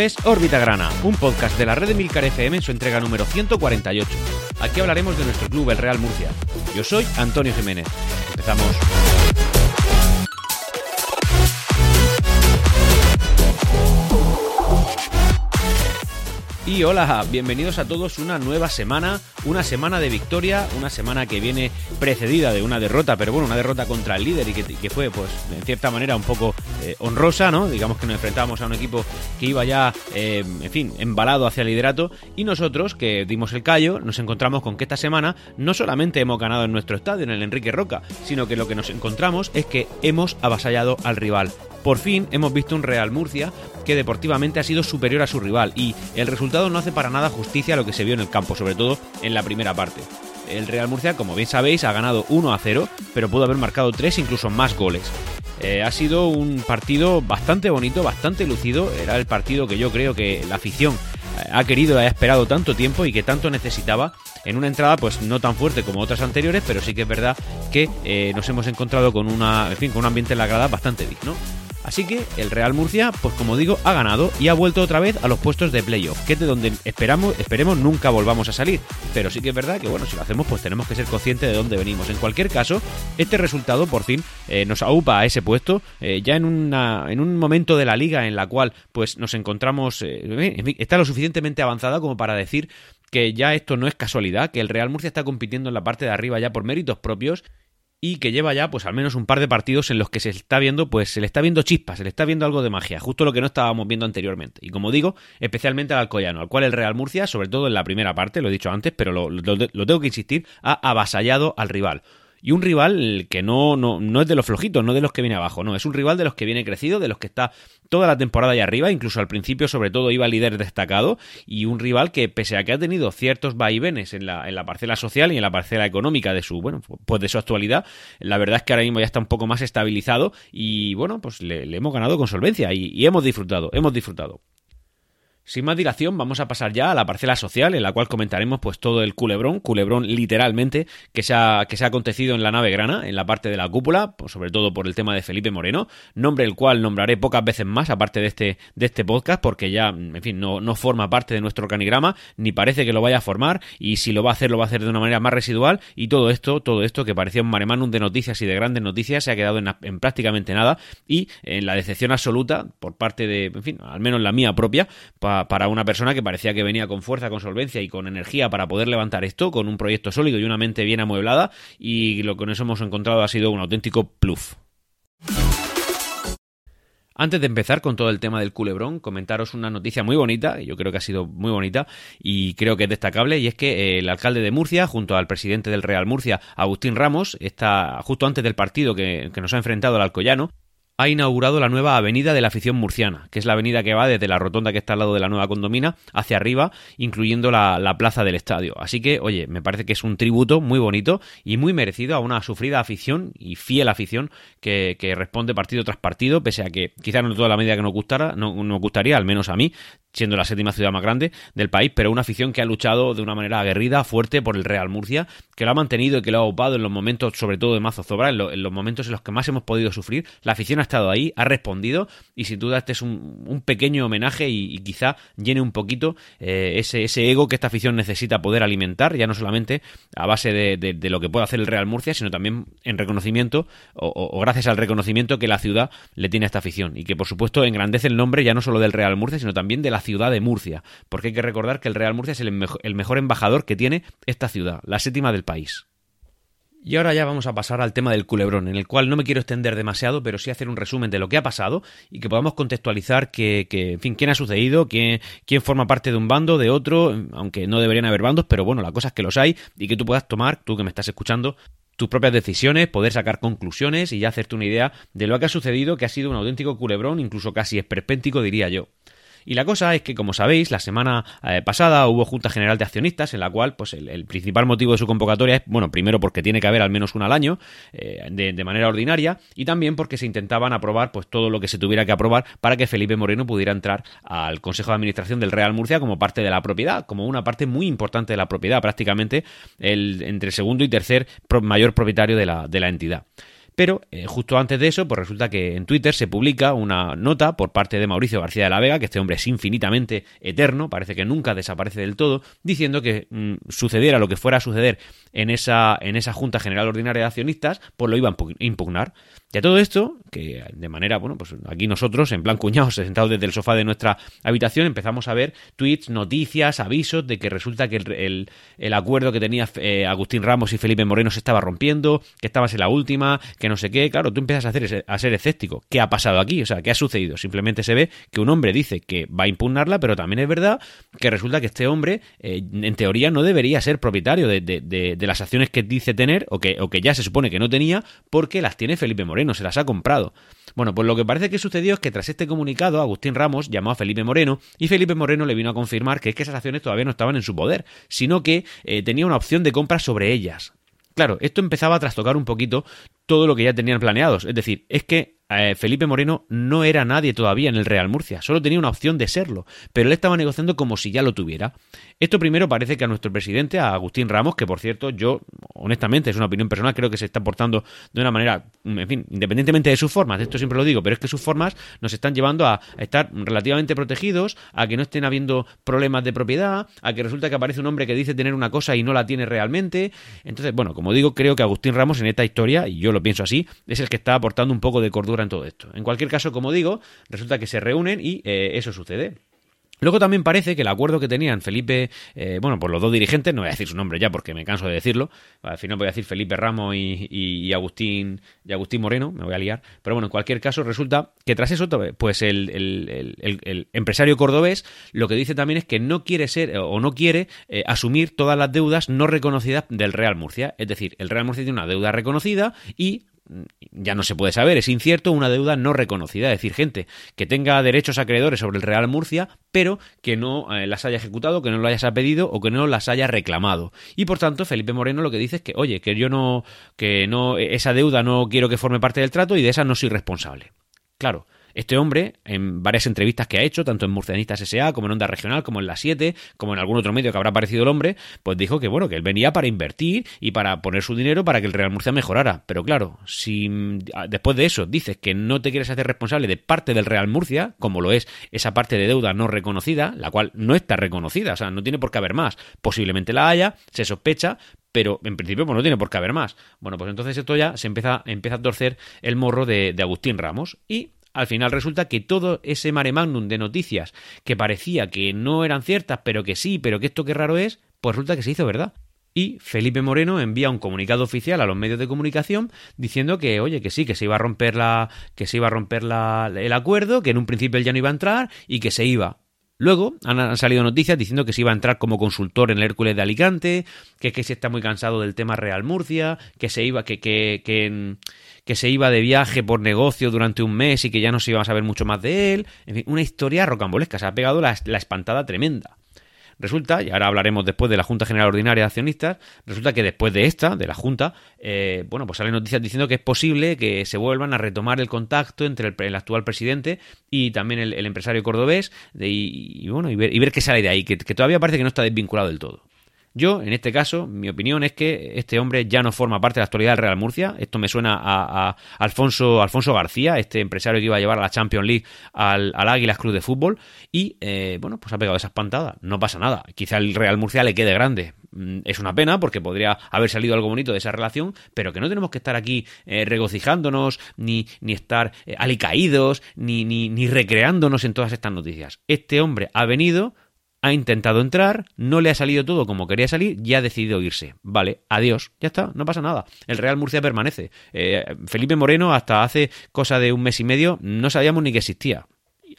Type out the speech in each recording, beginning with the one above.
Es Órbita Grana, un podcast de la red de Milcar FM en su entrega número 148. Aquí hablaremos de nuestro club, el Real Murcia. Yo soy Antonio Jiménez. Empezamos. Y hola, bienvenidos a todos una nueva semana, una semana de victoria, una semana que viene precedida de una derrota, pero bueno, una derrota contra el líder y que, fue, pues, en cierta manera un poco eh, honrosa, ¿no? Digamos que nos enfrentábamos a un equipo que iba ya, eh, en fin, embalado hacia el liderato y nosotros, que dimos el callo, nos encontramos con que esta semana no solamente hemos ganado en nuestro estadio, en el Enrique Roca, sino que lo que nos encontramos es que hemos avasallado al rival. Por fin hemos visto un Real Murcia que deportivamente ha sido superior a su rival y el resultado no hace para nada justicia a lo que se vio en el campo, sobre todo en la primera parte. El Real Murcia, como bien sabéis, ha ganado 1 a 0, pero pudo haber marcado 3 incluso más goles. Eh, ha sido un partido bastante bonito, bastante lucido. Era el partido que yo creo que la afición eh, ha querido y ha esperado tanto tiempo y que tanto necesitaba en una entrada pues no tan fuerte como otras anteriores, pero sí que es verdad que eh, nos hemos encontrado con una, en fin, con un ambiente en la grada bastante digno. Así que el Real Murcia, pues como digo, ha ganado y ha vuelto otra vez a los puestos de playoff, que es de donde esperamos, esperemos nunca volvamos a salir. Pero sí que es verdad que bueno, si lo hacemos, pues tenemos que ser conscientes de dónde venimos. En cualquier caso, este resultado por fin eh, nos aupa a ese puesto, eh, ya en una, en un momento de la liga en la cual pues nos encontramos, eh, está lo suficientemente avanzada como para decir que ya esto no es casualidad, que el Real Murcia está compitiendo en la parte de arriba ya por méritos propios y que lleva ya pues al menos un par de partidos en los que se está viendo pues se le está viendo chispas, se le está viendo algo de magia, justo lo que no estábamos viendo anteriormente. Y como digo, especialmente al Alcoyano, al cual el Real Murcia, sobre todo en la primera parte, lo he dicho antes, pero lo, lo tengo que insistir, ha avasallado al rival. Y un rival que no, no, no es de los flojitos, no de los que viene abajo, no, es un rival de los que viene crecido, de los que está toda la temporada ahí arriba, incluso al principio sobre todo iba líder destacado, y un rival que pese a que ha tenido ciertos vaivenes en la, en la parcela social y en la parcela económica de su, bueno, pues de su actualidad, la verdad es que ahora mismo ya está un poco más estabilizado. Y bueno, pues le, hemos ganado con solvencia y hemos disfrutado, hemos disfrutado. Sin más dilación, vamos a pasar ya a la parcela social, en la cual comentaremos pues todo el culebrón, culebrón literalmente, que se ha, que se ha acontecido en la nave grana, en la parte de la cúpula, sobre todo por el tema de Felipe Moreno, nombre el cual nombraré pocas veces más, aparte de este, de este podcast, porque ya, en fin, no, no forma parte de nuestro organigrama, ni parece que lo vaya a formar, y si lo va a hacer, lo va a hacer de una manera más residual, y todo esto, todo esto que parecía un maremanum de noticias y de grandes noticias, se ha quedado en, prácticamente nada, y en la decepción absoluta, por parte de, en fin, al menos la mía propia, para para una persona que parecía que venía con fuerza, con solvencia y con energía para poder levantar esto, con un proyecto sólido y una mente bien amueblada, y lo que nos hemos encontrado ha sido un auténtico pluf. Antes de empezar con todo el tema del culebrón, comentaros una noticia muy bonita, yo creo que ha sido muy bonita y creo que es destacable, y es que el alcalde de Murcia, junto al presidente del Real Murcia, Agustín Ramos, está justo antes del partido que, que nos ha enfrentado el Alcoyano, ha inaugurado la nueva avenida de la afición murciana, que es la avenida que va desde la rotonda que está al lado de la nueva condomina hacia arriba, incluyendo la, plaza del estadio. Así que, oye, me parece que es un tributo muy bonito y muy merecido a una sufrida afición y fiel afición que, responde partido tras partido, pese a que quizás no toda la medida que nos gustara, no nos gustaría, al menos a mí, siendo la séptima ciudad más grande del país, pero una afición que ha luchado de una manera aguerrida, fuerte por el Real Murcia, que lo ha mantenido y que lo ha ocupado en los momentos, sobre todo de Mazo Zobra, en, los momentos en los que más hemos podido sufrir. La afición ha estado ahí, ha respondido y sin duda este es un, pequeño homenaje y, quizá llene un poquito eh, ese, ese, ego que esta afición necesita poder alimentar, ya no solamente a base de, lo que puede hacer el Real Murcia, sino también en reconocimiento o, o gracias al reconocimiento que la ciudad le tiene a esta afición y que por supuesto engrandece el nombre ya no solo del Real Murcia, sino también de la ciudad de Murcia, porque hay que recordar que el Real Murcia es el, mejor embajador que tiene esta ciudad, la séptima del país. Y ahora ya vamos a pasar al tema del culebrón, en el cual no me quiero extender demasiado, pero sí hacer un resumen de lo que ha pasado y que podamos contextualizar que, en fin, quién ha sucedido, quién, quién forma parte de un bando, de otro, aunque no deberían haber bandos, pero bueno, la cosa es que los hay y que tú puedas tomar, tú que me estás escuchando, tus propias decisiones, poder sacar conclusiones y ya hacerte una idea de lo que ha sucedido, que ha sido un auténtico culebrón, incluso casi esperpéntico, diría yo. Y la cosa es que, como sabéis, la semana eh, pasada hubo Junta General de Accionistas en la cual pues el, principal motivo de su convocatoria es, bueno, primero porque tiene que haber al menos una al año eh, de, manera ordinaria y también porque se intentaban aprobar pues todo lo que se tuviera que aprobar para que Felipe Moreno pudiera entrar al Consejo de Administración del Real Murcia como parte de la propiedad, como una parte muy importante de la propiedad, prácticamente el entre segundo y tercer mayor propietario de la, de la entidad. Pero eh, justo antes de eso, pues resulta que en Twitter se publica una nota por parte de Mauricio García de la Vega, que este hombre es infinitamente eterno, parece que nunca desaparece del todo, diciendo que mm, sucediera lo que fuera a suceder en esa, en esa Junta General Ordinaria de Accionistas, pues lo iban a impugnar. Y a todo esto, que de manera, bueno, pues aquí nosotros, en plan cuñados, sentados desde el sofá de nuestra habitación, empezamos a ver tweets, noticias, avisos de que resulta que el, el, acuerdo que tenía eh, Agustín Ramos y Felipe Moreno se estaba rompiendo, que estabas en la última, que no sé qué. Claro, tú empiezas a, hacer, a ser escéptico. ¿Qué ha pasado aquí? O sea, ¿qué ha sucedido? Simplemente se ve que un hombre dice que va a impugnarla, pero también es verdad que resulta que este hombre, eh, en teoría, no debería ser propietario de, de, de, las acciones que dice tener o que, o que ya se supone que no tenía porque las tiene Felipe Moreno no se las ha comprado. Bueno, pues lo que parece que sucedió es que tras este comunicado, Agustín Ramos llamó a Felipe Moreno y Felipe Moreno le vino a confirmar que es que esas acciones todavía no estaban en su poder, sino que eh, tenía una opción de compra sobre ellas. Claro, esto empezaba a trastocar un poquito todo lo que ya tenían planeados. Es decir, es que eh, Felipe Moreno no era nadie todavía en el Real Murcia, solo tenía una opción de serlo, pero él estaba negociando como si ya lo tuviera. Esto primero parece que a nuestro presidente, a Agustín Ramos, que por cierto yo, honestamente, es una opinión personal, creo que se está portando de una manera, en fin, independientemente de sus formas, esto siempre lo digo, pero es que sus formas nos están llevando a estar relativamente protegidos, a que no estén habiendo problemas de propiedad, a que resulta que aparece un hombre que dice tener una cosa y no la tiene realmente. Entonces, bueno, como digo, creo que Agustín Ramos en esta historia, y yo lo pienso así, es el que está aportando un poco de cordura en todo esto. En cualquier caso, como digo, resulta que se reúnen y eh, eso sucede. Luego también parece que el acuerdo que tenían Felipe, eh, bueno, pues los dos dirigentes, no voy a decir su nombre ya porque me canso de decirlo, al final voy a decir Felipe Ramos y, Agustín y Agustín Moreno, me voy a liar, pero bueno, en cualquier caso resulta que tras eso, pues el, empresario cordobés lo que dice también es que no quiere ser o no quiere eh, asumir todas las deudas no reconocidas del Real Murcia, es decir, el Real Murcia tiene una deuda reconocida y ya no se puede saber, es incierto, una deuda no reconocida, es decir, gente que tenga derechos acreedores sobre el Real Murcia, pero que no eh, las haya ejecutado, que no lo haya pedido o que no las haya reclamado. Y por tanto, Felipe Moreno lo que dice es que, oye, que yo no, que no, esa deuda no quiero que forme parte del trato y de esa no soy responsable. Claro, este hombre, en varias entrevistas que ha hecho, tanto en Murcianistas S.A., como en Onda Regional, como en La 7, como en algún otro medio que habrá aparecido el hombre, pues dijo que bueno, que él venía para invertir y para poner su dinero para que el Real Murcia mejorara. Pero claro, si después de eso dices que no te quieres hacer responsable de parte del Real Murcia, como lo es esa parte de deuda no reconocida, la cual no está reconocida, o sea, no tiene por qué haber más. Posiblemente la haya, se sospecha, pero en principio pues no tiene por qué haber más. Bueno, pues entonces esto ya se empieza, empieza a torcer el morro de Agustín Ramos y al final resulta que todo ese mare magnum de noticias que parecía que no eran ciertas, pero que sí, pero que esto qué raro es, pues resulta que se hizo verdad. Y Felipe Moreno envía un comunicado oficial a los medios de comunicación diciendo que, oye, que sí, que se iba a romper la, que se iba a romper la, el acuerdo, que en un principio él ya no iba a entrar y que se iba. Luego han, salido noticias diciendo que se iba a entrar como consultor en el Hércules de Alicante, que, que se está muy cansado del tema Real Murcia, que se iba, que, que, que, que se iba de viaje por negocio durante un mes y que ya no se iba a saber mucho más de él. En fin, una historia rocambolesca. Se ha pegado la, espantada tremenda. Resulta, y ahora hablaremos después de la Junta General Ordinaria de Accionistas, resulta que después de esta, de la Junta, eh, bueno, pues salen noticias diciendo que es posible que se vuelvan a retomar el contacto entre el, actual presidente y también el, empresario cordobés, y, bueno, y ver, y ver, qué sale de ahí, que todavía parece que no está desvinculado del todo. Yo, en este caso, mi opinión es que este hombre ya no forma parte de la actualidad del Real Murcia. Esto me suena a, Alfonso, Alfonso García, este empresario que iba a llevar a la Champions League al, al Águilas Cruz de Fútbol. Y, eh, bueno, pues ha pegado esa espantada. No pasa nada. Quizá el Real Murcia le quede grande. Mm, es una pena porque podría haber salido algo bonito de esa relación, pero que no tenemos que estar aquí eh, regocijándonos, ni, ni estar eh, alicaídos, ni, ni, ni recreándonos en todas estas noticias. Este hombre ha venido ha intentado entrar, no le ha salido todo como quería salir y ha decidido irse. Vale, adiós, ya está, no pasa nada. El Real Murcia permanece. Eh, Felipe Moreno hasta hace cosa de un mes y medio no sabíamos ni que existía.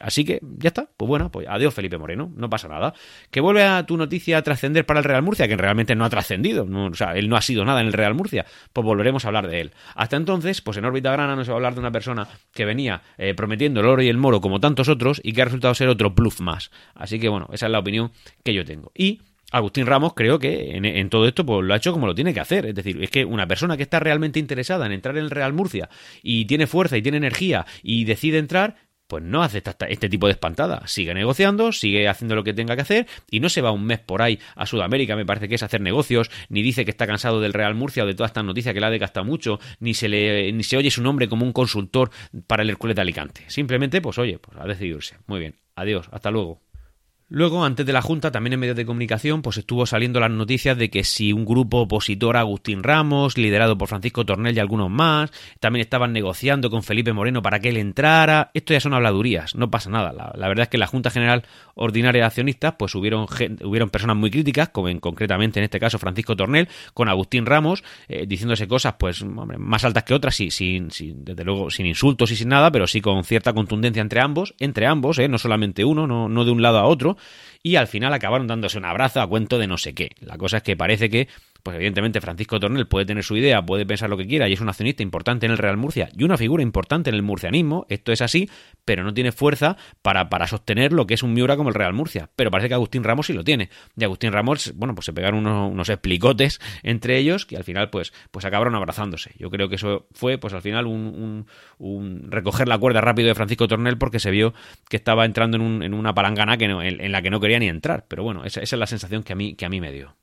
Así que ya está, pues bueno, pues adiós Felipe Moreno, no pasa nada. Que vuelve a tu noticia a trascender para el Real Murcia, que realmente no ha trascendido, o sea, él no ha sido nada en el Real Murcia, pues volveremos a hablar de él. Hasta entonces, pues en órbita grana nos va a hablar de una persona que venía eh, prometiendo el oro y el moro como tantos otros y que ha resultado ser otro bluff más. Así que bueno, esa es la opinión que yo tengo. Y Agustín Ramos creo que en, todo esto pues, lo ha hecho como lo tiene que hacer. Es decir, es que una persona que está realmente interesada en entrar en el Real Murcia y tiene fuerza y tiene energía y decide entrar, pues no hace este tipo de espantada. Sigue negociando, sigue haciendo lo que tenga que hacer y no se va un mes por ahí a Sudamérica, me parece que es hacer negocios, ni dice que está cansado del Real Murcia o de todas estas noticias que le ha decastado mucho, ni se le ni se oye su nombre como un consultor para el Hércules de Alicante. Simplemente, pues oye, pues ha decidido irse. Muy bien. Adiós, hasta luego. Luego, antes de la Junta, también en medios de comunicación, pues estuvo saliendo las noticias de que si un grupo opositor a Agustín Ramos, liderado por Francisco Tornel y algunos más, también estaban negociando con Felipe Moreno para que él entrara. Esto ya son habladurías, no pasa nada. La, verdad es que en la Junta General Ordinaria de Accionistas, pues hubieron, hubieron personas muy críticas, como en, concretamente en este caso Francisco Tornel, con Agustín Ramos, eh, diciéndose cosas pues más altas que otras, sin, sin, desde luego sin insultos y sin nada, pero sí con cierta contundencia entre ambos, entre ambos, eh, no solamente uno, no, no de un lado a otro y al final acabaron dándose un abrazo a cuento de no sé qué. La cosa es que parece que pues evidentemente Francisco Tornel puede tener su idea, puede pensar lo que quiera y es un accionista importante en el Real Murcia y una figura importante en el murcianismo, esto es así, pero no tiene fuerza para, para sostener lo que es un Miura como el Real Murcia. Pero parece que Agustín Ramos sí lo tiene. Y Agustín Ramos, bueno, pues se pegaron unos, explicotes entre ellos que al final pues, pues acabaron abrazándose. Yo creo que eso fue pues al final un, recoger la cuerda rápido de Francisco Tornel porque se vio que estaba entrando en, una palangana que en, la que no quería ni entrar. Pero bueno, esa, esa es la sensación que a mí, que a mí me dio.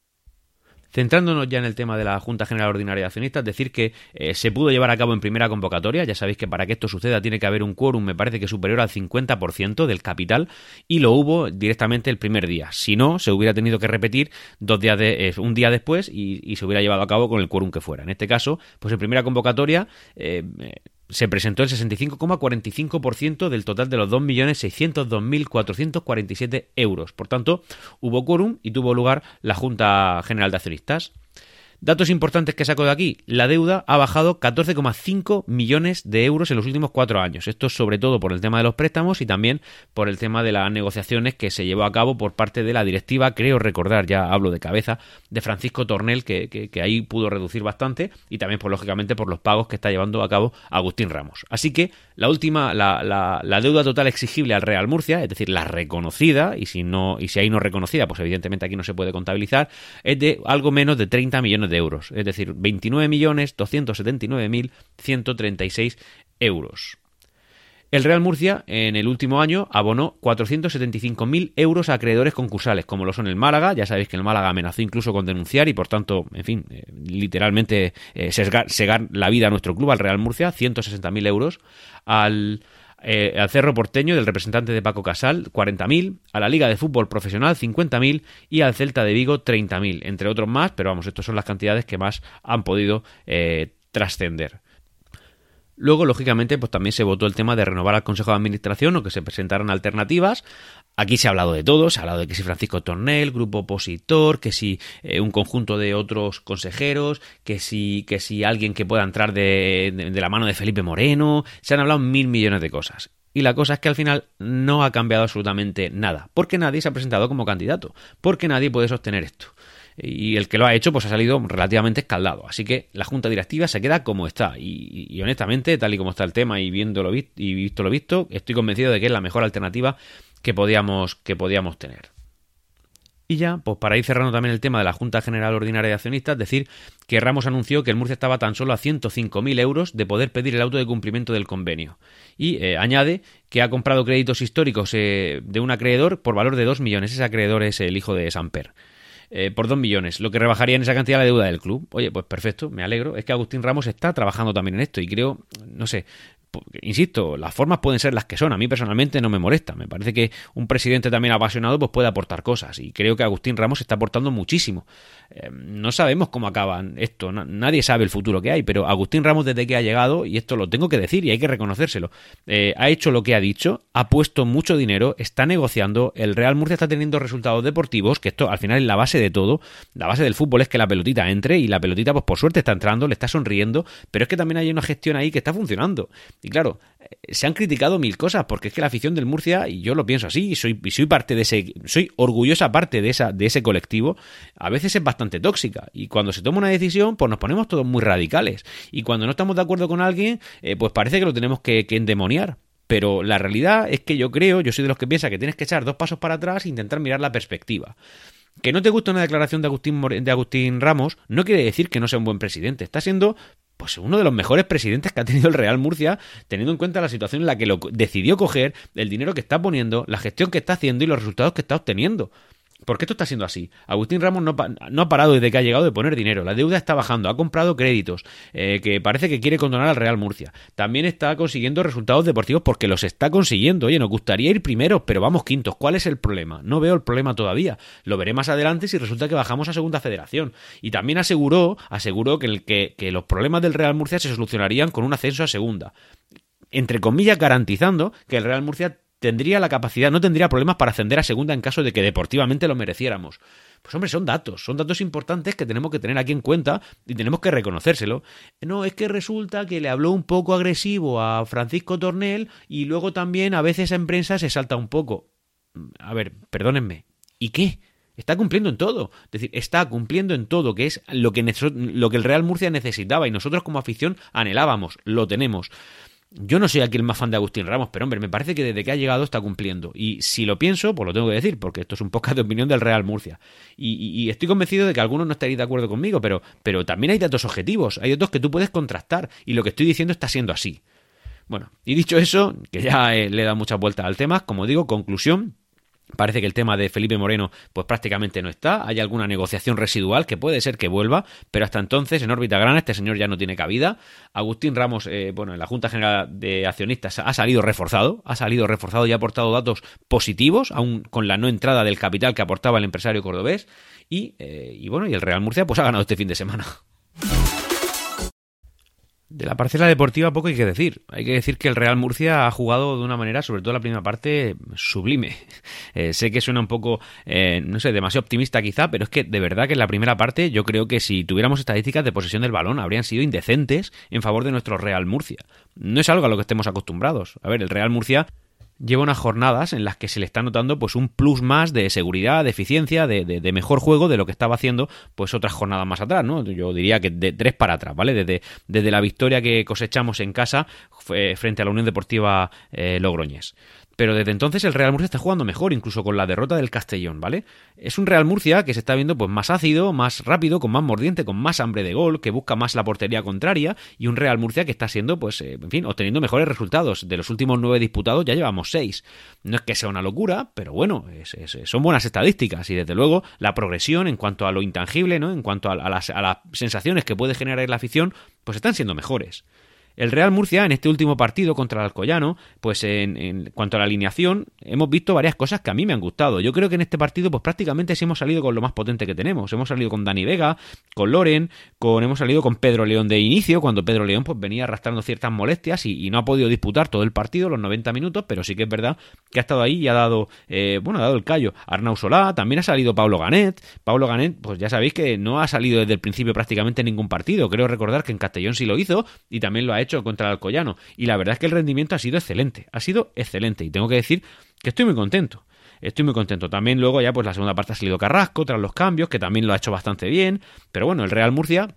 Centrándonos ya en el tema de la Junta General Ordinaria de Accionistas, decir que eh, se pudo llevar a cabo en primera convocatoria. Ya sabéis que para que esto suceda tiene que haber un quórum, me parece que superior al 50% del capital, y lo hubo directamente el primer día. Si no, se hubiera tenido que repetir dos días de, eh, un día después y, se hubiera llevado a cabo con el quórum que fuera. En este caso, pues en primera convocatoria. Eh, se presentó el 65,45% del total de los 2.602.447 euros. Por tanto, hubo quórum y tuvo lugar la Junta General de Accionistas. Datos importantes que saco de aquí. La deuda ha bajado 14,5 millones de euros en los últimos cuatro años. Esto sobre todo por el tema de los préstamos y también por el tema de las negociaciones que se llevó a cabo por parte de la directiva, creo recordar, ya hablo de cabeza, de Francisco Tornel, que, ahí pudo reducir bastante y también, pues, lógicamente, por los pagos que está llevando a cabo Agustín Ramos. Así que la última, la, la, deuda total exigible al Real Murcia, es decir, la reconocida, y si, no, y si hay no reconocida, pues evidentemente aquí no se puede contabilizar, es de algo menos de 30 millones de euros, es decir, 29.279.136 euros. El Real Murcia en el último año abonó 475.000 euros a acreedores concursales, como lo son el Málaga. Ya sabéis que el Málaga amenazó incluso con denunciar y, por tanto, en fin, eh, literalmente eh, segar, la vida a nuestro club, al Real Murcia, 160.000 euros. Al, eh, al Cerro Porteño del representante de Paco Casal 40.000, a la Liga de Fútbol Profesional 50.000 y al Celta de Vigo 30.000, entre otros más, pero vamos, estas son las cantidades que más han podido eh, trascender. Luego, lógicamente, pues también se votó el tema de renovar al Consejo de Administración o que se presentaran alternativas. Aquí se ha hablado de todo, se ha hablado de que si Francisco Tornel, grupo opositor, que si eh, un conjunto de otros consejeros, que si, que si alguien que pueda entrar de, de la mano de Felipe Moreno. Se han hablado mil millones de cosas. Y la cosa es que al final no ha cambiado absolutamente nada, porque nadie se ha presentado como candidato, porque nadie puede sostener esto y el que lo ha hecho pues ha salido relativamente escaldado. Así que la junta directiva se queda como está y, honestamente, tal y como está el tema y viéndolo y visto lo visto, estoy convencido de que es la mejor alternativa que podíamos, que podíamos tener. Y ya, pues para ir cerrando también el tema de la Junta General Ordinaria de Accionistas, decir que Ramos anunció que el Murcia estaba tan solo a 105.000 euros de poder pedir el auto de cumplimiento del convenio. Y eh, añade que ha comprado créditos históricos eh, de un acreedor por valor de 2 millones. Ese acreedor es el hijo de Samper. Eh, por 2 millones, lo que rebajaría en esa cantidad la deuda del club. Oye, pues perfecto, me alegro. Es que Agustín Ramos está trabajando también en esto y creo, no sé, insisto, las formas pueden ser las que son. A mí personalmente no me molesta. Me parece que un presidente también apasionado pues puede aportar cosas. Y creo que Agustín Ramos está aportando muchísimo. Eh, no sabemos cómo acaban esto. nadie sabe el futuro que hay. Pero Agustín Ramos desde que ha llegado, y esto lo tengo que decir y hay que reconocérselo, eh, ha hecho lo que ha dicho, ha puesto mucho dinero, está negociando. El Real Murcia está teniendo resultados deportivos, que esto al final es la base de todo. La base del fútbol es que la pelotita entre y la pelotita pues por suerte está entrando, le está sonriendo. Pero es que también hay una gestión ahí que está funcionando. Y claro, eh, se han criticado mil cosas, porque es que la afición del Murcia, y yo lo pienso así, y soy, soy parte de ese, soy orgullosa parte de, esa, de ese colectivo, a veces es bastante tóxica. Y cuando se toma una decisión, pues nos ponemos todos muy radicales. Y cuando no estamos de acuerdo con alguien, eh, pues parece que lo tenemos que, endemoniar. Pero la realidad es que yo creo, yo soy de los que piensa que tienes que echar dos pasos para atrás e intentar mirar la perspectiva. Que no te gusta una declaración de Agustín, de Agustín Ramos no quiere decir que no sea un buen presidente. Está siendo pues uno de los mejores presidentes que ha tenido el Real Murcia, teniendo en cuenta la situación en la que lo decidió coger, el dinero que está poniendo, la gestión que está haciendo y los resultados que está obteniendo. ¿Por qué esto está siendo así? Agustín Ramos no, ha parado desde que ha llegado de poner dinero. La deuda está bajando, ha comprado créditos, eh, que parece que quiere condonar al Real Murcia. También está consiguiendo resultados deportivos porque los está consiguiendo. Oye, nos gustaría ir primeros, pero vamos quintos. ¿Cuál es el problema? No veo el problema todavía. Lo veré más adelante si resulta que bajamos a segunda federación. Y también aseguró, aseguró que, los problemas del Real Murcia se solucionarían con un ascenso a segunda entre comillas, garantizando que el Real Murcia tendría la capacidad, no tendría problemas para ascender a segunda en caso de que deportivamente lo mereciéramos. Pues hombre, son datos, son datos importantes que tenemos que tener aquí en cuenta y tenemos que reconocérselo. No, es que resulta que le habló un poco agresivo a Francisco Tornel y luego también a veces en prensa se salta un poco. A ver, perdónenme. ¿Y qué? Está cumpliendo en todo. Es decir, está cumpliendo en todo, que es lo que, lo que el Real Murcia necesitaba y nosotros como afición anhelábamos. Lo tenemos. Yo no soy aquí el más fan de Agustín Ramos, pero hombre, me parece que desde que ha llegado está cumpliendo. Y si lo pienso, pues lo tengo que decir, porque esto es un poco de opinión del Real Murcia. Y, estoy convencido de que algunos no estaréis de acuerdo conmigo, pero, pero también hay datos objetivos, hay datos que tú puedes contrastar, y lo que estoy diciendo está siendo así. Bueno, y dicho eso, que ya le he dado muchas vueltas al tema, como digo, conclusión, Parece que el tema de Felipe Moreno pues prácticamente no está, hay alguna negociación residual que puede ser que vuelva, pero hasta entonces en órbita grana este señor ya no tiene cabida. Agustín Ramos, eh, bueno, en la Junta General de Accionistas ha salido reforzado, ha salido reforzado y ha aportado datos positivos, aún con la no entrada del capital que aportaba el empresario cordobés y, eh, y bueno, y el Real Murcia pues ha ganado este fin de semana. De la parcela deportiva poco hay que decir. Hay que decir que el Real Murcia ha jugado de una manera, sobre todo la primera parte, sublime. Eh, sé que suena un poco, eh, no sé, demasiado optimista quizá, pero es que de verdad que en la primera parte yo creo que si tuviéramos estadísticas de posesión del balón habrían sido indecentes en favor de nuestro Real Murcia. No es algo a lo que estemos acostumbrados. A ver, el Real Murcia lleva unas jornadas en las que se le está notando pues un plus más de seguridad, de eficiencia, de, de, mejor juego de lo que estaba haciendo pues otras jornadas más atrás, ¿no? Yo diría que de tres para atrás, ¿vale? Desde, desde la victoria que cosechamos en casa frente a la Unión Deportiva eh, Logroñés pero desde entonces el Real Murcia está jugando mejor, incluso con la derrota del Castellón, ¿vale? Es un Real Murcia que se está viendo pues más ácido, más rápido, con más mordiente, con más hambre de gol, que busca más la portería contraria, y un Real Murcia que está siendo, pues, eh, en fin, obteniendo mejores resultados. De los últimos nueve disputados ya llevamos seis. No es que sea una locura, pero bueno, son buenas estadísticas, y desde luego la progresión en cuanto a lo intangible, ¿no? En cuanto a, las, a las sensaciones que puede generar la afición, pues están siendo mejores. El Real Murcia, en este último partido contra el Alcoyano, pues en, cuanto a la alineación, hemos visto varias cosas que a mí me han gustado. Yo creo que en este partido, pues prácticamente sí hemos salido con lo más potente que tenemos. Hemos salido con Dani Vega, con Loren, con, hemos salido con Pedro León de inicio, cuando Pedro León pues venía arrastrando ciertas molestias y, no ha podido disputar todo el partido, los 90 minutos, pero sí que es verdad que ha estado ahí y ha dado, eh, bueno, ha dado el callo. Arnau Solá, también ha salido Pablo Ganet. Pablo Ganet, pues ya sabéis que no ha salido desde el principio prácticamente en ningún partido. Creo recordar que en Castellón sí lo hizo y también lo ha hecho contra el Alcoyano. Y la verdad es que el rendimiento ha sido excelente, ha sido excelente. Y tengo que decir que estoy muy contento. Estoy muy contento. También luego ya pues la segunda parte ha salido Carrasco tras los cambios, que también lo ha hecho bastante bien. Pero bueno, el Real Murcia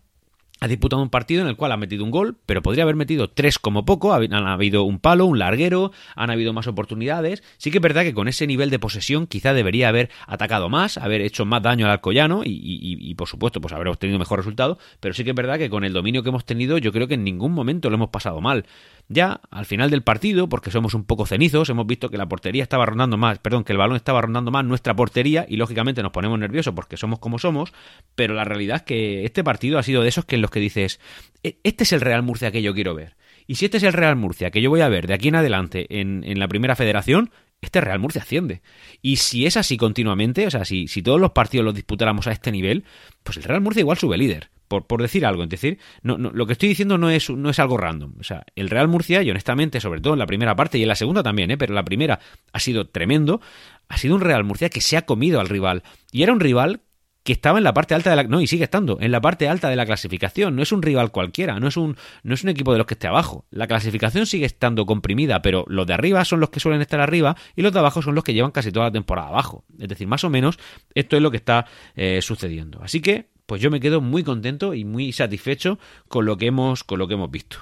ha disputado un partido en el cual ha metido un gol, pero podría haber metido tres como poco. Han habido un palo, un larguero, han habido más oportunidades. Sí que es verdad que con ese nivel de posesión quizá debería haber atacado más, haber hecho más daño al Alcoyano y, por supuesto pues haber obtenido mejor resultado. Pero sí que es verdad que con el dominio que hemos tenido yo creo que en ningún momento lo hemos pasado mal. Ya al final del partido, porque somos un poco cenizos, hemos visto que la portería estaba rondando más, perdón, que el balón estaba rondando más nuestra portería y lógicamente nos ponemos nerviosos porque somos como somos, pero la realidad es que este partido ha sido de esos que en los que dices, e, este es el Real Murcia que yo quiero ver. Y si este es el Real Murcia que yo voy a ver de aquí en adelante en, en la primera federación, este Real Murcia asciende. Y si es así continuamente, o sea, si, si todos los partidos los disputáramos a este nivel, pues el Real Murcia igual sube líder por, decir algo. Es decir, no, lo que estoy diciendo no es, no es algo random. O sea, el Real Murcia, y honestamente, sobre todo en la primera parte y en la segunda también, ¿eh? pero la primera ha sido tremendo, ha sido un Real Murcia que se ha comido al rival. Y era un rival que estaba en la parte alta de la no y sigue estando en la parte alta de la clasificación no es un rival cualquiera no es un no es un equipo de los que esté abajo la clasificación sigue estando comprimida pero los de arriba son los que suelen estar arriba y los de abajo son los que llevan casi toda la temporada abajo es decir más o menos esto es lo que está eh, sucediendo así que pues yo me quedo muy contento y muy satisfecho con lo que hemos, con lo que hemos visto.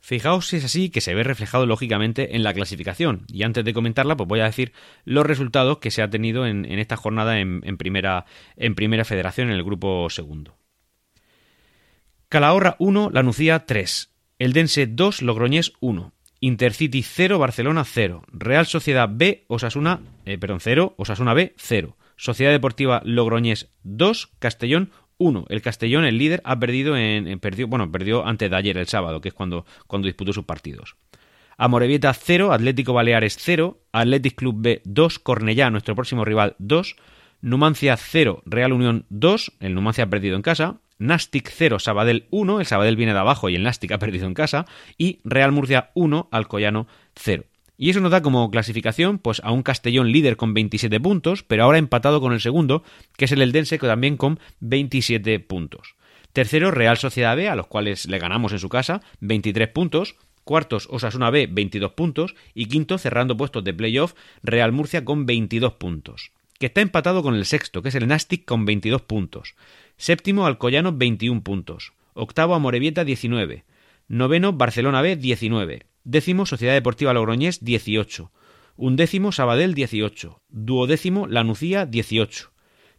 Fijaos si es así que se ve reflejado lógicamente en la clasificación. Y antes de comentarla, pues voy a decir los resultados que se ha tenido en, esta jornada en, primera, en primera federación, en el grupo segundo. Calahorra 1, Lanucía 3. Eldense 2, Logroñés 1. Intercity 0, Barcelona 0. Real Sociedad B, Osasuna, eh, perdón, 0, Osasuna B 0. Sociedad Deportiva Logroñés 2, Castellón 1. El Castellón, el líder, ha perdido en, perdió, bueno, perdió antes de ayer, el sábado, que es cuando, cuando disputó sus partidos. Amorebieta 0, Atlético Baleares 0, Athletic Club B 2, Cornellá, nuestro próximo rival 2, Numancia 0, Real Unión 2, el Numancia ha perdido en casa, Nastic 0, Sabadell 1, el Sabadell viene de abajo y el Nastic ha perdido en casa, y Real Murcia 1, Alcoyano 0. Y eso nos da como clasificación pues a un Castellón líder con 27 puntos, pero ahora empatado con el segundo, que es el Eldense, que también con 27 puntos. Tercero, Real Sociedad B, a los cuales le ganamos en su casa, 23 puntos. Cuartos, Osasuna B, 22 puntos. Y quinto, cerrando puestos de playoff, Real Murcia con 22 puntos. Que está empatado con el sexto, que es el Nastic con 22 puntos. Séptimo, Alcoyano, 21 puntos. Octavo, Amorebieta, 19. Noveno, Barcelona B, 19. Décimo, Sociedad Deportiva Logroñés, 18. Undécimo, Sabadell, 18. Duodécimo, Lanucía, 18.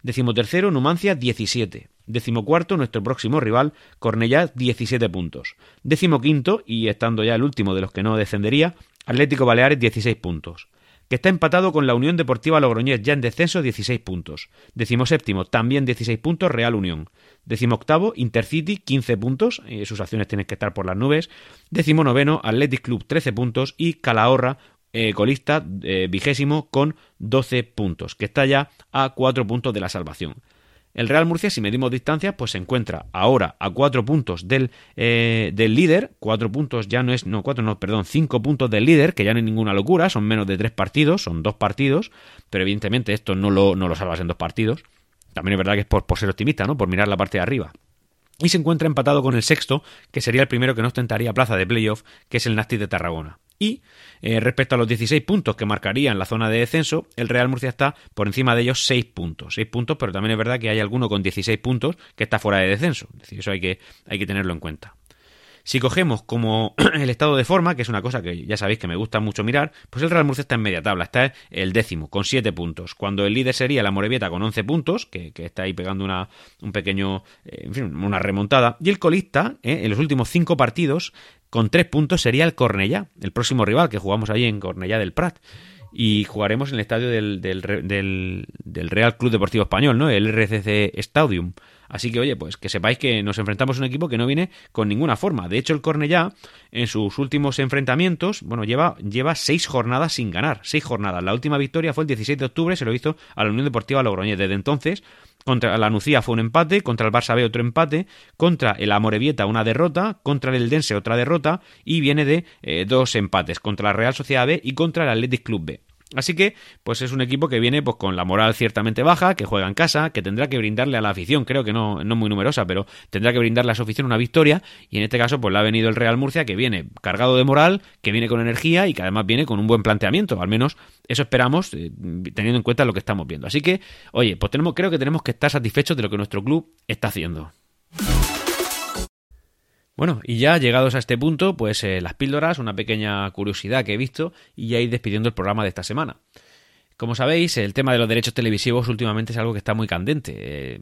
Décimo tercero, Numancia, 17. Décimo cuarto, nuestro próximo rival, Cornellá, 17 puntos. Décimo quinto, y estando ya el último de los que no descendería, Atlético Baleares, 16 puntos que está empatado con la Unión Deportiva Logroñés, ya en descenso, 16 puntos. Décimo séptimo, también 16 puntos, Real Unión. Décimo octavo, Intercity, 15 puntos, eh, sus acciones tienen que estar por las nubes. Décimo noveno, Athletic Club, 13 puntos. Y Calahorra, eh, colista, eh, vigésimo, con 12 puntos, que está ya a 4 puntos de la salvación. El Real Murcia, si medimos distancias, pues se encuentra ahora a cuatro puntos del, eh, del líder. Cuatro puntos ya no es, no, cuatro no, perdón, cinco puntos del líder, que ya no es ninguna locura, son menos de tres partidos, son dos partidos, pero evidentemente esto no lo, no lo salvas en dos partidos. También es verdad que es por, por ser optimista, ¿no? Por mirar la parte de arriba. Y se encuentra empatado con el sexto, que sería el primero que no ostentaría plaza de playoff, que es el Nasti de Tarragona. Y eh, respecto a los 16 puntos que marcarían la zona de descenso, el Real Murcia está por encima de ellos 6 puntos. 6 puntos, pero también es verdad que hay alguno con 16 puntos que está fuera de descenso. Es decir, eso hay que, hay que tenerlo en cuenta. Si cogemos como el estado de forma, que es una cosa que ya sabéis que me gusta mucho mirar, pues el Real Murcia está en media tabla, está el décimo, con 7 puntos. Cuando el líder sería la Morevieta con 11 puntos, que, está ahí pegando una, un pequeño, eh, en fin, una remontada. Y el colista, eh, en los últimos 5 partidos, con 3 puntos sería el Cornellá, el próximo rival que jugamos ahí en Cornellá del Prat y jugaremos en el estadio del, del, del, Real Club Deportivo Español, ¿no? El RCC Stadium. Así que, oye, pues que sepáis que nos enfrentamos a un equipo que no viene con ninguna forma. De hecho, el Cornellá, en sus últimos enfrentamientos, bueno, lleva, lleva seis jornadas sin ganar. Seis jornadas. La última victoria fue el 16 de octubre, se lo hizo a la Unión Deportiva Logroñés. Desde entonces, contra la Nucía fue un empate, contra el Barça B otro empate, contra el Amorebieta una derrota, contra el Eldense otra derrota y viene de eh, dos empates, contra la Real Sociedad B y contra el Athletic Club B. Así que, pues es un equipo que viene pues con la moral ciertamente baja, que juega en casa, que tendrá que brindarle a la afición, creo que no, no muy numerosa, pero tendrá que brindarle a su afición una victoria, y en este caso, pues le ha venido el Real Murcia, que viene cargado de moral, que viene con energía y que además viene con un buen planteamiento, al menos eso esperamos, eh, teniendo en cuenta lo que estamos viendo. Así que, oye, pues tenemos, creo que tenemos que estar satisfechos de lo que nuestro club está haciendo. Bueno, y ya llegados a este punto, pues eh, las píldoras, una pequeña curiosidad que he visto y ya ir despidiendo el programa de esta semana. Como sabéis, el tema de los derechos televisivos últimamente es algo que está muy candente. Eh,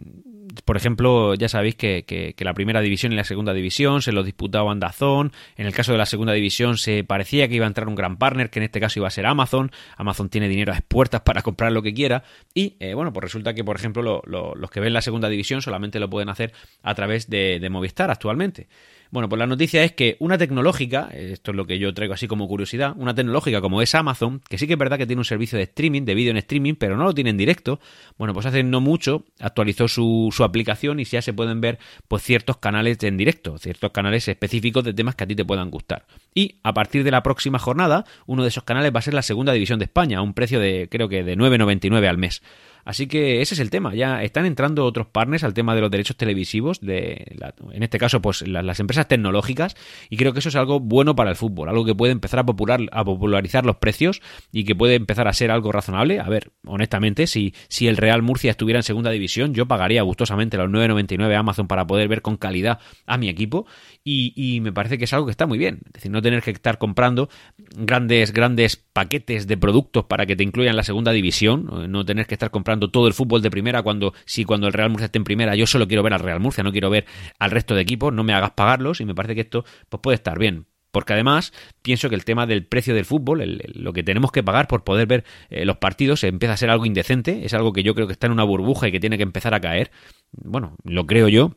por ejemplo, ya sabéis que, la primera división y la segunda división se lo disputaba Dazón. En el caso de la segunda división se parecía que iba a entrar un gran partner, que en este caso iba a ser Amazon. Amazon tiene dinero a puertas para comprar lo que quiera. Y eh, bueno, pues resulta que, por ejemplo, los que ven la segunda división solamente lo pueden hacer a través de Movistar actualmente. Bueno, pues la noticia es que una tecnológica, esto es lo que yo traigo así como curiosidad, una tecnológica como es Amazon, que sí que es verdad que tiene un servicio de streaming, de vídeo en streaming, pero no lo tiene en directo, bueno, pues hace no mucho actualizó su, su aplicación y ya se pueden ver pues ciertos canales en directo, ciertos canales específicos de temas que a ti te puedan gustar. Y a partir de la próxima jornada, uno de esos canales va a ser la segunda división de España, a un precio de creo que de 9,99 al mes. Así que ese es el tema. Ya están entrando otros partners al tema de los derechos televisivos, de en este caso, pues las empresas tecnológicas, y creo que eso es algo bueno para el fútbol, algo que puede empezar a, popular, a popularizar los precios y que puede empezar a ser algo razonable. A ver, honestamente, si, si el Real Murcia estuviera en segunda división, yo pagaría gustosamente los 9.99 Amazon para poder ver con calidad a mi equipo, y, y me parece que es algo que está muy bien. Es decir, no tener que estar comprando grandes, grandes paquetes de productos para que te incluyan la segunda división, no tener que estar comprando todo el fútbol de primera cuando si cuando el Real Murcia esté en primera yo solo quiero ver al Real Murcia, no quiero ver al resto de equipos, no me hagas pagarlos y me parece que esto pues puede estar bien. Porque además pienso que el tema del precio del fútbol, lo que tenemos que pagar por poder ver eh, los partidos, empieza a ser algo indecente, es algo que yo creo que está en una burbuja y que tiene que empezar a caer. Bueno, lo creo yo,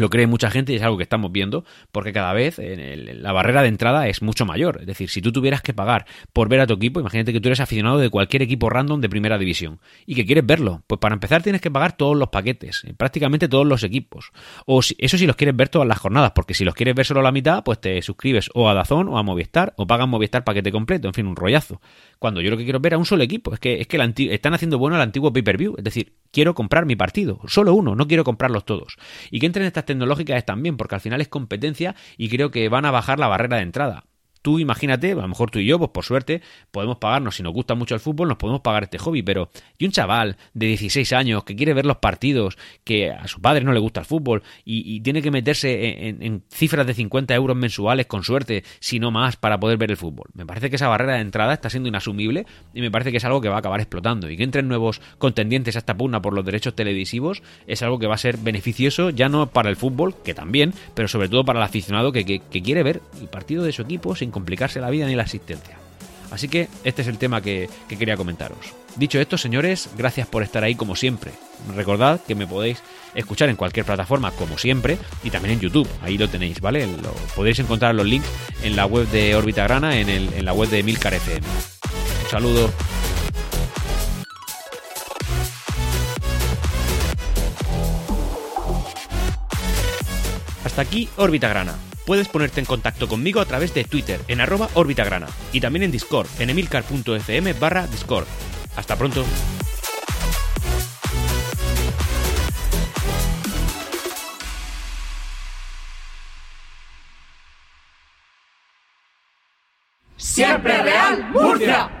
lo cree mucha gente y es algo que estamos viendo porque cada vez la barrera de entrada es mucho mayor. Es decir, si tú tuvieras que pagar por ver a tu equipo, imagínate que tú eres aficionado de cualquier equipo random de primera división y que quieres verlo. Pues para empezar tienes que pagar todos los paquetes, eh, prácticamente todos los equipos. O eso si los quieres ver todas las jornadas, porque si los quieres ver solo la mitad, pues te suscribes o a Dazón o a Movistar o pagas Movistar paquete completo, en fin, un rollazo. Cuando yo lo que quiero ver a un solo equipo, es que, es que están haciendo bueno el antiguo pay-per-view, es decir, quiero comprar mi partido, solo uno, no quiero comprarlos todos. Y que entren estas tecnológicas también, porque al final es competencia y creo que van a bajar la barrera de entrada. Tú imagínate, a lo mejor tú y yo, pues por suerte, podemos pagarnos, si nos gusta mucho el fútbol, nos podemos pagar este hobby, pero y un chaval de 16 años que quiere ver los partidos, que a su padre no le gusta el fútbol y, tiene que meterse en, cifras de 50 euros mensuales, con suerte, si no más, para poder ver el fútbol. Me parece que esa barrera de entrada está siendo inasumible y me parece que es algo que va a acabar explotando y que entren nuevos contendientes a esta pugna por los derechos televisivos es algo que va a ser beneficioso ya no para el fútbol, que también, pero sobre todo para el aficionado que, quiere ver el partido de su equipo sin complicarse la vida ni la asistencia. Así que este es el tema que, quería comentaros. Dicho esto, señores, gracias por estar ahí como siempre. Recordad que me podéis escuchar en cualquier plataforma como siempre y también en YouTube. Ahí lo tenéis, ¿vale? Lo, podéis encontrar los links en la web de Órbita Grana, en, en la web de Milcar FM. Un saludo. Aquí Órbita Grana puedes ponerte en contacto conmigo a través de Twitter en arroba orbitagrana y también en Discord en emilcar.fm barra Discord. Hasta pronto. Siempre Real Murcia.